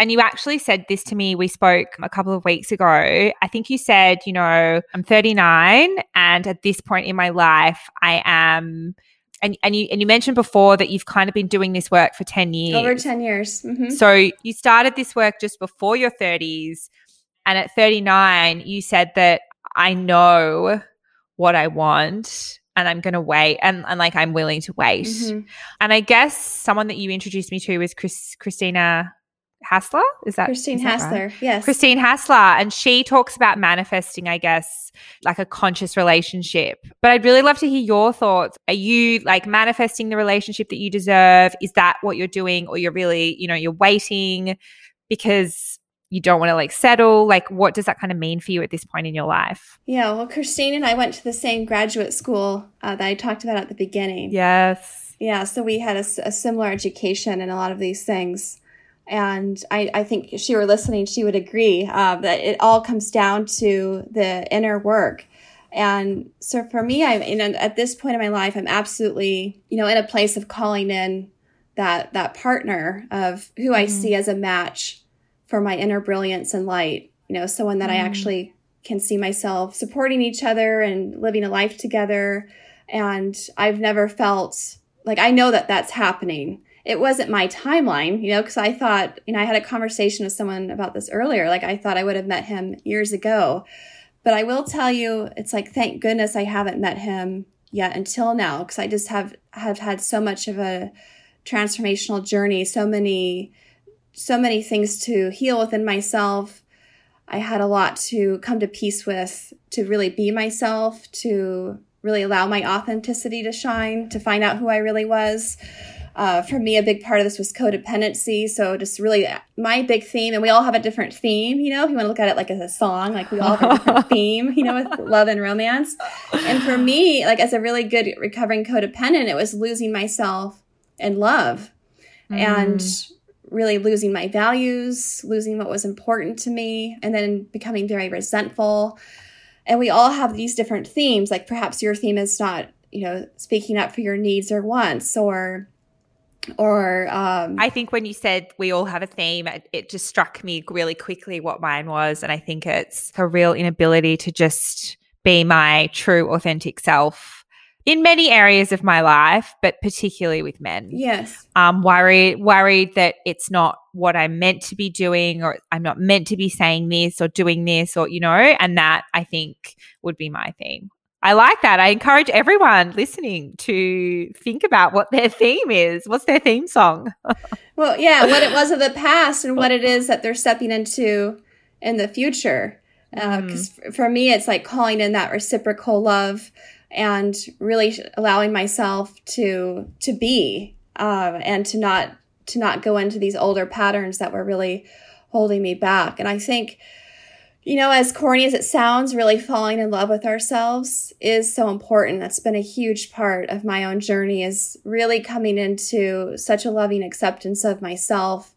and you actually said this to me. We spoke a couple of weeks ago. I think you said, you know, I'm 39 and at this point in my life, I am and, and you and you mentioned before that you've kind of been doing this work for 10 years. Over 10 years. Mm-hmm. So you started this work just before your 30s. And at 39, you said that I know what I want and I'm going to wait and, and like I'm willing to wait. Mm-hmm. And I guess someone that you introduced me to was Chris, Christina Hassler. Is that Christine is Hassler? Right? Yes, Christine Hassler, and she talks about manifesting. I guess like a conscious relationship. But I'd really love to hear your thoughts. Are you like manifesting the relationship that you deserve? Is that what you're doing, or you're really, you know, you're waiting because you don't want to like settle? Like, what does that kind of mean for you at this point in your life? Yeah, well, Christine and I went to the same graduate school uh, that I talked about at the beginning. Yes. Yeah, so we had a, a similar education and a lot of these things. And I, I think if she were listening, she would agree uh, that it all comes down to the inner work. And so for me, I'm in at this point in my life, I'm absolutely, you know, in a place of calling in that that partner of who I mm. see as a match for my inner brilliance and light. You know, someone that mm. I actually can see myself supporting each other and living a life together. And I've never felt like I know that that's happening it wasn't my timeline, you know, because I thought, you know, I had a conversation with someone about this earlier. Like I thought I would have met him years ago. But I will tell you, it's like, thank goodness I haven't met him yet until now, because I just have, have had so much of a transformational journey, so many, so many things to heal within myself. I had a lot to come to peace with, to really be myself, to really allow my authenticity to shine, to find out who I really was. Uh, for me, a big part of this was codependency. So just really my big theme, and we all have a different theme, you know, if you want to look at it like as a song, like we all have a different theme, you know, with love and romance. And for me, like as a really good recovering codependent, it was losing myself in love mm. and really losing my values, losing what was important to me, and then becoming very resentful. And we all have these different themes. Like perhaps your theme is not, you know, speaking up for your needs or wants, or or um, I think when you said we all have a theme, it, it, just struck me really quickly what mine was, and I think it's a real inability to just be my true, authentic self in many areas of my life, but particularly with men. Yes, um, worried worried that it's not what I'm meant to be doing, or I'm not meant to be saying this or doing this, or you know, and that I think would be my theme. I like that. I encourage everyone listening to think about what their theme is. What's their theme song? well, yeah, what it was of the past and what it is that they're stepping into in the future. Because uh, mm. for me, it's like calling in that reciprocal love and really allowing myself to to be uh, and to not to not go into these older patterns that were really holding me back. And I think you know, as corny as it sounds, really falling in love with ourselves is so important. That's been a huge part of my own journey is really coming into such a loving acceptance of myself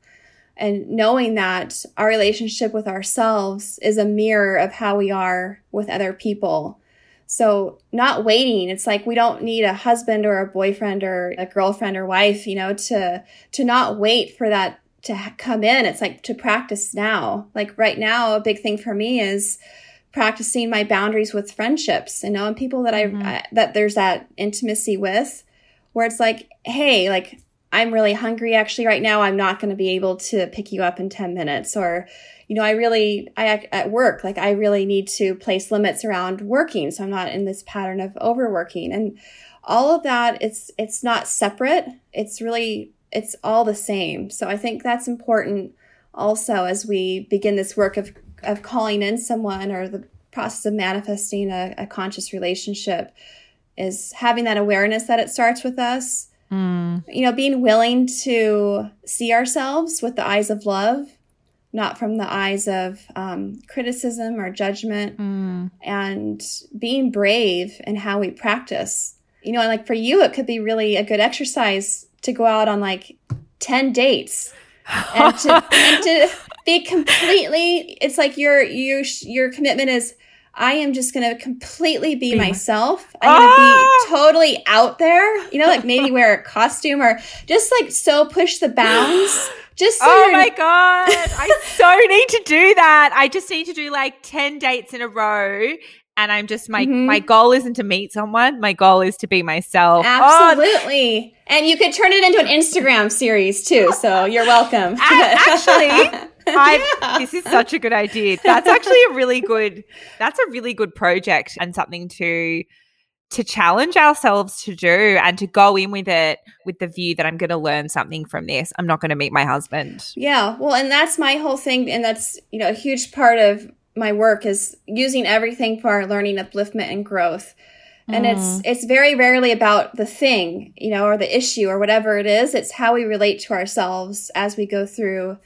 and knowing that our relationship with ourselves is a mirror of how we are with other people. So not waiting. It's like we don't need a husband or a boyfriend or a girlfriend or wife, you know, to, to not wait for that to ha- come in. It's like to practice now. Like right now, a big thing for me is practicing my boundaries with friendships you know, and people that mm-hmm. I, I that there's that intimacy with, where it's like, hey, like I'm really hungry actually right now. I'm not going to be able to pick you up in 10 minutes or you know, I really, I at work, like I really need to place limits around working. So I'm not in this pattern of overworking and all of that. It's, it's not separate. It's really, it's all the same. So I think that's important also as we begin this work of, of calling in someone or the process of manifesting a, a conscious relationship is having that awareness that it starts with us. Mm. You know, being willing to see ourselves with the eyes of love not from the eyes of um, criticism or judgment, mm. and being brave in how we practice. You know, like for you, it could be really a good exercise to go out on like 10 dates and to, and to be completely, it's like your, your, your commitment is, I am just going to completely be, be myself. I'm going to ah! be totally out there, you know, like maybe wear a costume or just like so push the bounds just so oh my god, I so need to do that. I just need to do like ten dates in a row, and I'm just my mm-hmm. my goal isn't to meet someone. My goal is to be myself. Absolutely, oh. and you could turn it into an Instagram series too. So you're welcome. actually. I, this is such a good idea. That's actually a really good. That's a really good project and something to to challenge ourselves to do and to go in with it with the view that I'm going to learn something from this. I'm not going to meet my husband. Yeah. Well, and that's my whole thing. And that's, you know, a huge part of my work is using everything for our learning, upliftment, and growth. And mm. it's, it's very rarely about the thing, you know, or the issue or whatever it is. It's how we relate to ourselves as we go through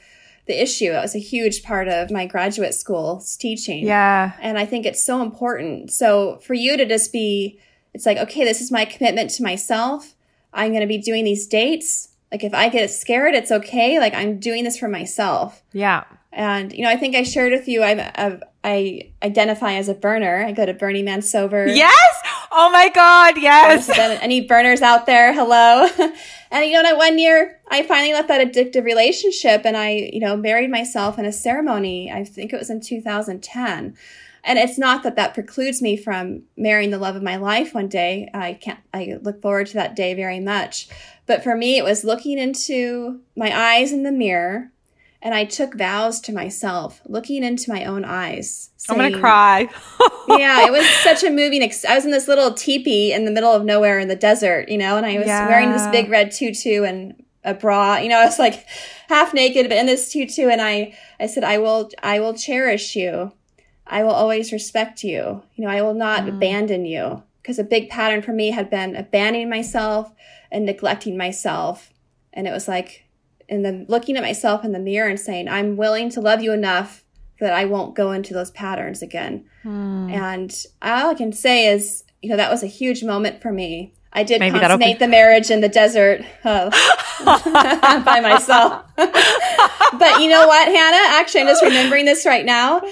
the issue. It was a huge part of my graduate school's teaching. Yeah. And I think it's so important. So for you to just be, it's like, okay, this is my commitment to myself. I'm going to be doing these dates. Like if I get scared, it's okay. Like I'm doing this for myself. Yeah. And you know, I think I shared with you. I'm, I identify as a burner. I go to Burning Man sober. Yes. Oh my God. Yes. Any burners out there? Hello. and you know, that one year I finally left that addictive relationship, and I, you know, married myself in a ceremony. I think it was in 2010. And it's not that that precludes me from marrying the love of my life one day. I can't, I look forward to that day very much. But for me, it was looking into my eyes in the mirror and I took vows to myself, looking into my own eyes. Saying, I'm gonna cry. yeah, it was such a moving. Ex- I was in this little teepee in the middle of nowhere in the desert, you know, and I was yeah. wearing this big red tutu and a bra. You know, I was like half naked, but in this tutu, and I, I said, I will, I will cherish you. I will always respect you. You know, I will not mm. abandon you. Because a big pattern for me had been abandoning myself and neglecting myself. And it was like, and then looking at myself in the mirror and saying, I'm willing to love you enough that I won't go into those patterns again. Mm. And all I can say is, you know, that was a huge moment for me. I did Maybe consummate the marriage in the desert uh, by myself. but you know what, Hannah? Actually, I'm just remembering this right now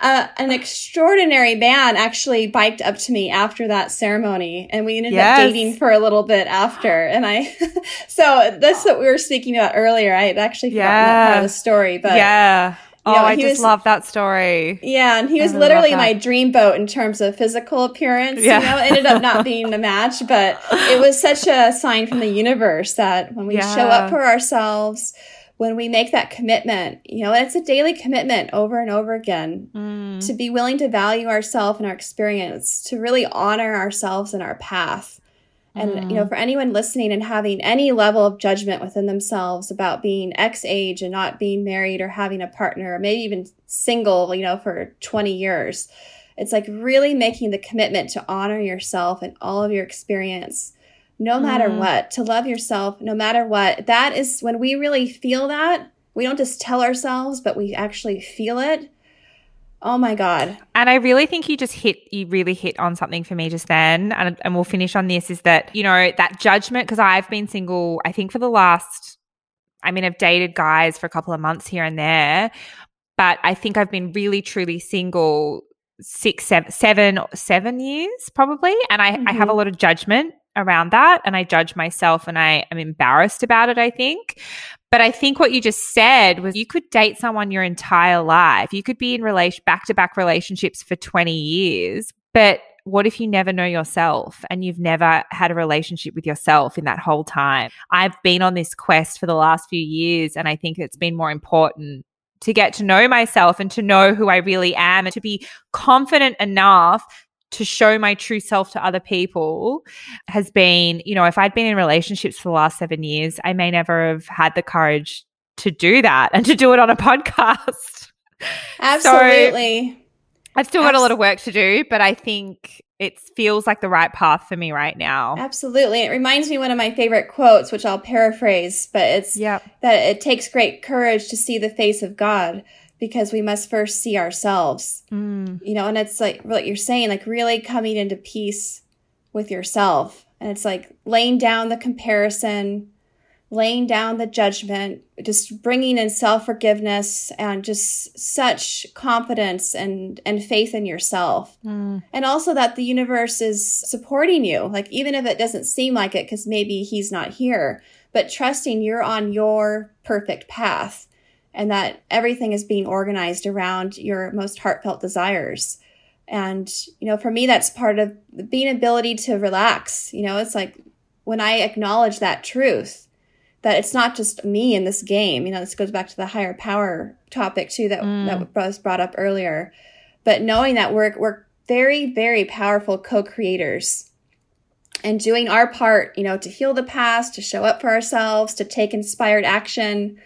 uh, an extraordinary man actually biked up to me after that ceremony and we ended yes. up dating for a little bit after. And I, so that's what we were speaking about earlier. I had actually forgotten yeah. that part of the story, but yeah. Oh, know, I just was, love that story. Yeah, and he was literally my dream boat in terms of physical appearance. Yeah. You know, it ended up not being a match, but it was such a sign from the universe that when we yeah. show up for ourselves, when we make that commitment, you know, it's a daily commitment over and over again mm. to be willing to value ourselves and our experience, to really honor ourselves and our path. And, mm. you know, mm. for anyone listening and having any level of judgment within themselves about being X age and not being married or having a partner, or maybe even single, you know, for 20 years, it's like really making the commitment to honor yourself and all of your experience no matter mm. what, to love yourself no matter what. That is when we really feel that. We don't just tell ourselves, but we actually feel it. Oh my God. And I really think you just hit, you really hit on something for me just then. And, and we'll finish on this is that, you know, that judgment, because I've been single, I think for the last, I mean, I've dated guys for a couple of months here and there, but I think I've been really, truly single six, seven, seven, seven years probably. And I, mm-hmm. I have a mm-hmm. lot of judgment around that and I judge myself and I am embarrassed about it, I think. But I think what you just said was you could date someone your entire life. You could be in relation back to back relationships for 20 years, but what if you never know yourself and you've never had a relationship with yourself in that whole time? I've been on this quest for the last few years, and I think it's been more important to get to know myself and to know who I really am and to be confident enough to show my true self to other people has been, you know, if I'd been in relationships for the last seven years, I may never have had the courage to do that and to do it on a podcast. Absolutely. So I've still got a lot of work to do, but I think it feels like the right path for me right now. Absolutely. It reminds me one of my favorite quotes, which I'll paraphrase, but it's yep. that it takes great courage to see the face of God because we must first see ourselves. Mm. You know, and it's like what you're saying, like really coming into peace with yourself. And it's like laying down the comparison, laying down the judgment, just bringing in self forgiveness and just such confidence and, and faith in yourself. Mm. And also that the universe is supporting you, like even if it doesn't seem like it, because maybe he's not here, but trusting you're on your perfect path and that everything is being organized around your most heartfelt desires. And, you know, for me, that's part of being ability to relax. You know, it's like when I acknowledge that truth, that it's not just me in this game. You know, this goes back to the higher power topic too that, mm. that was brought up earlier. But knowing that we're, we're very, very powerful co-creators and doing our part, you know, to heal the past, to show up for ourselves, to take inspired action,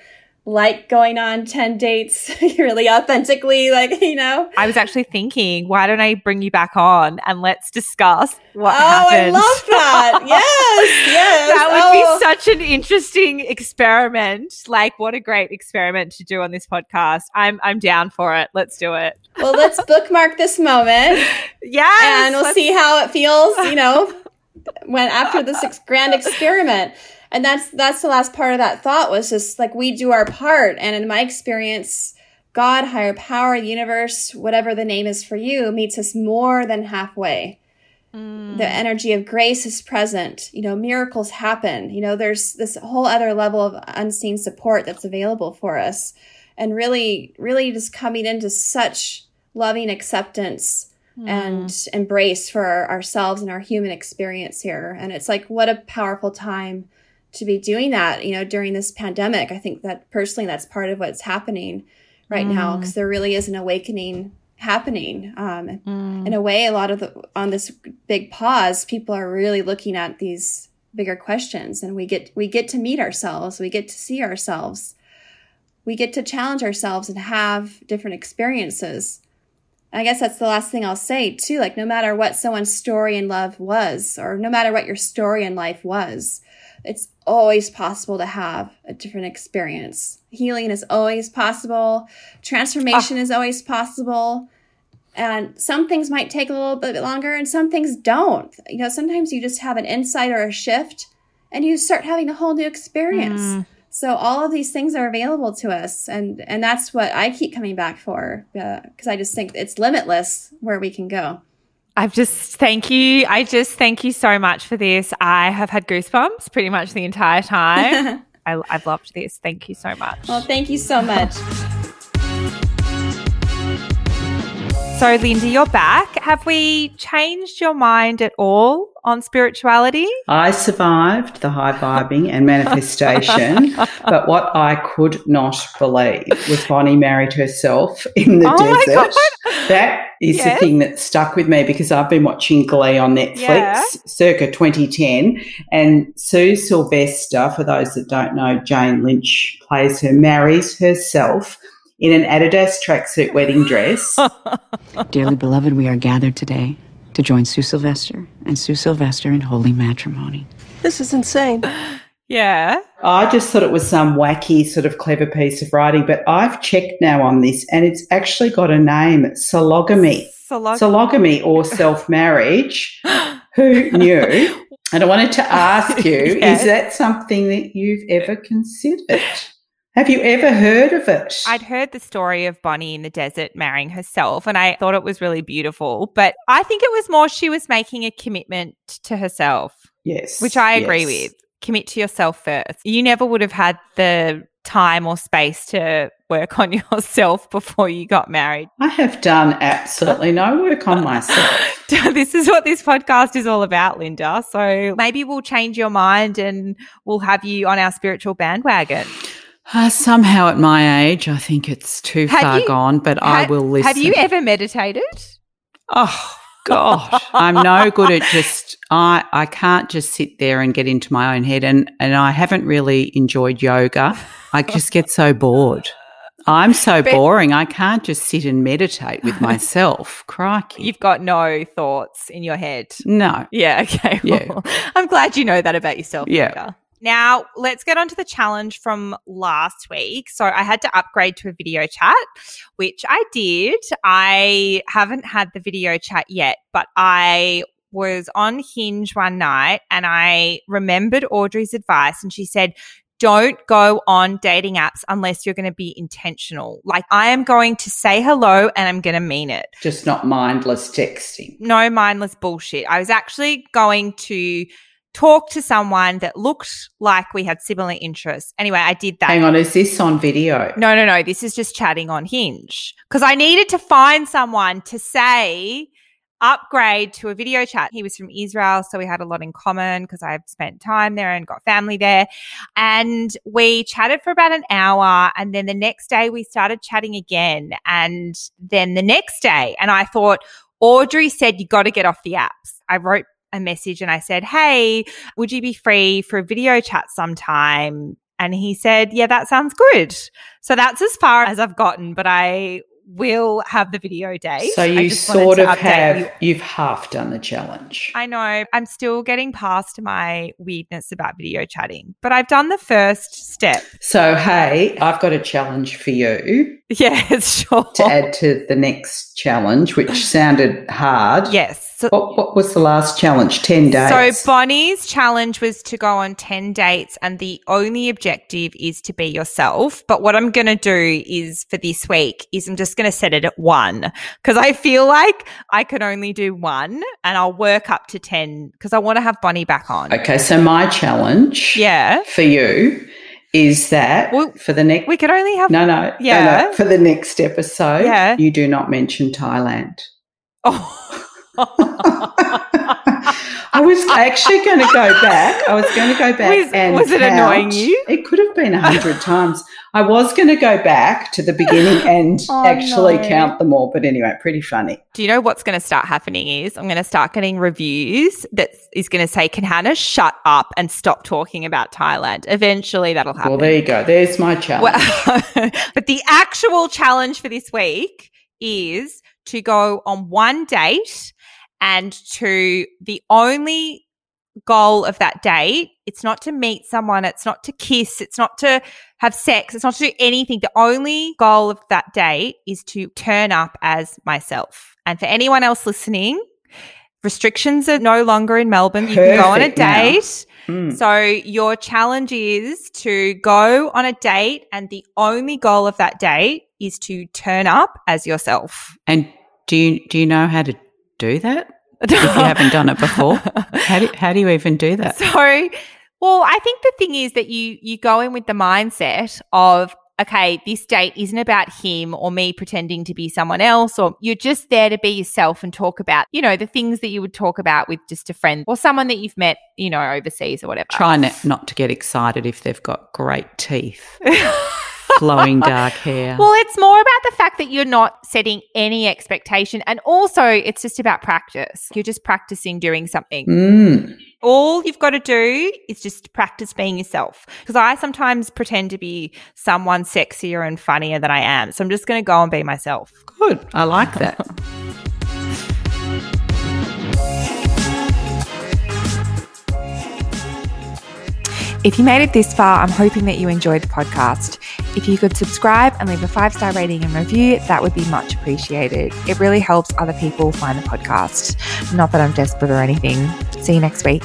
like going on 10 dates really authentically like you know? I was actually thinking why don't i bring you back on and let's discuss what oh happened. i love that. Yes yes. That would oh. be such an interesting experiment. Like what a great experiment to do on this podcast. I'm i'm down for it. Let's do it. Well let's bookmark this moment. Yeah and we'll see how it feels you know when after this grand experiment and that's that's the last part of that thought was just like we do our part. And in my experience god higher power universe whatever the name is for you meets us more than halfway. Mm. the energy of grace is present. You know miracles happen. You know there's this whole other level of unseen support that's available for us. And really really just coming into such loving acceptance mm. and embrace for ourselves and our human experience here. And it's like what a powerful time to be doing that, you know, during this pandemic. I think that personally, that's part of what's happening right mm. now because there really is an awakening happening. Um, mm. In a way, a lot of the on this big pause, people are really looking at these bigger questions, and we get we get to meet ourselves, we get to see ourselves, we get to challenge ourselves and have different experiences. I guess that's the last thing I'll say too. Like, no matter what someone's story in love was, or no matter what your story in life was, it's always possible to have a different experience. Healing is always possible. Transformation oh. is always possible. And some things might take a little bit longer and some things don't. You know, sometimes you just have an insight or a shift and you start having a whole new experience. Mm. So all of these things are available to us, and and that's what I keep coming back for because uh, I just think it's limitless where we can go. I've just thank you. I just thank you so much for this. I have had goosebumps pretty much the entire time. I, I've loved this. Thank you so much. Well, thank you so much. So, Linda, you're back. Have we changed your mind at all on spirituality? I survived the high vibing and manifestation, but what I could not believe was Bonnie married herself in the oh desert. That is yes. the thing that stuck with me because I've been watching Glee on Netflix yeah. circa 2010. And Sue Sylvester, for those that don't know, Jane Lynch plays her, marries herself in an Adidas tracksuit wedding dress. Dearly beloved, we are gathered today to join Sue Sylvester and Sue Sylvester in holy matrimony. This is insane. Yeah. I just thought it was some wacky, sort of clever piece of writing, but I've checked now on this and it's actually got a name sologamy. Solog- sologamy or self marriage. Who knew? And I wanted to ask you yes. is that something that you've ever considered? Have you ever heard of it? I'd heard the story of Bonnie in the desert marrying herself, and I thought it was really beautiful. But I think it was more she was making a commitment to herself. Yes. Which I agree yes. with. Commit to yourself first. You never would have had the time or space to work on yourself before you got married? I have done absolutely no work on myself. this is what this podcast is all about, Linda. So maybe we'll change your mind and we'll have you on our spiritual bandwagon. Uh, somehow at my age, I think it's too Have far you- gone, but I will listen. Have you ever meditated? Oh gosh, I'm no good at just I I can't just sit there and get into my own head and and I haven't really enjoyed yoga. I just get so bored. I'm so But- boring. I can't just sit and meditate with myself. Crikey. You've got no thoughts in your head. no. Yeah, okay. Yeah. I'm glad you know that about yourself. Yeah. Now, let's get on to the challenge from last week. So, I had to upgrade to a video chat, which I did. I haven't had the video chat yet, but I was on Hinge one night and I remembered Audrey's advice and she said, don't go on dating apps unless you're going to be intentional. Like, I am going to say hello and I'm going to mean it Just not mindless texting. no mindless bullshit. I was actually going to talk to someone that looked like we had similar interests. Anyway, I did that. Hang on, is this on video? No, no, no. This is just chatting on Hinge because I needed to find someone to say, upgrade to a video chat. He was from Israel, so we had a lot in common because I've spent time there and got family there. And we chatted for about an hour. And then the next day we started chatting again. And then the next day, and I thought, Audrey said, you got to get off the apps. I wrote a message and I said, Hey, would you be free for a video chat sometime? And he said, Yeah, that sounds good. So that's as far as I've gotten, but I will have the video date. So you sort of have you. you've half done the challenge. I know I'm still getting past my weirdness about video chatting, but I've done the first step. So hey, I've got a challenge for you Yes, sure. to add to the next challenge, which sounded hard. Yes. So, What, what was the last challenge? 10 days. So Bonnie's challenge was to go on 10 dates and the only objective is to be yourself. But what I'm going to do is for this week is I'm just going to set it at one because I feel like I can only do one and I'll work up to 10 because I want to have Bonnie back on. okay, so my challenge Yeah. for you is that Well, for the next We could only have. no, no, no, Yeah. no, for the next episode, Yeah. you do not mention Thailand. Oh. I was actually going to go back. I was going to go back Was- and was it annoying you? It could have been a hundred times. I was going to go back to the beginning and Oh, actually no. count them all, but anyway, pretty funny. Do you know what's going to start happening is I'm going to start getting reviews that is going to say, can Hannah shut up and stop talking about Thailand? Eventually that'll happen. Well, there you go. There's my challenge. Well, but the actual challenge for this week is to go on one date and to the only goal of that date. It's not to meet someone it's not to kiss it's not to have sex it's not to do anything. The only goal of that date is to turn up as myself. And for anyone else listening restrictions are no longer in melbourne. You can go on a Perfect. Date. Mm. so your challenge is to go on a date and the only goal of that date is to turn up as yourself. And do you do you know how to do that? If you haven't done it before, how do, how do you even do that? So, well, I think the thing is that you you go in with the mindset of okay, this date isn't about him or me pretending to be someone else or you're just there to be yourself and talk about, you know, the things that you would talk about with just a friend or someone that you've met, you know, overseas or whatever. Try not, not to get excited if they've got great teeth, flowing dark hair. Well, it's more about the fact that you're not setting any expectation. And also, it's just about practice. You're just practicing doing something. Mm. All you've got to do is just practice being yourself. Because I sometimes pretend to be someone sexier and funnier than I am. So I'm just going to go and be myself. Good. I like that. If you made it this far, I'm hoping that you enjoyed the podcast. If you could subscribe and leave a five star rating and review, that would be much appreciated. It really helps other people find the podcast. Not that I'm desperate or anything. See you next week.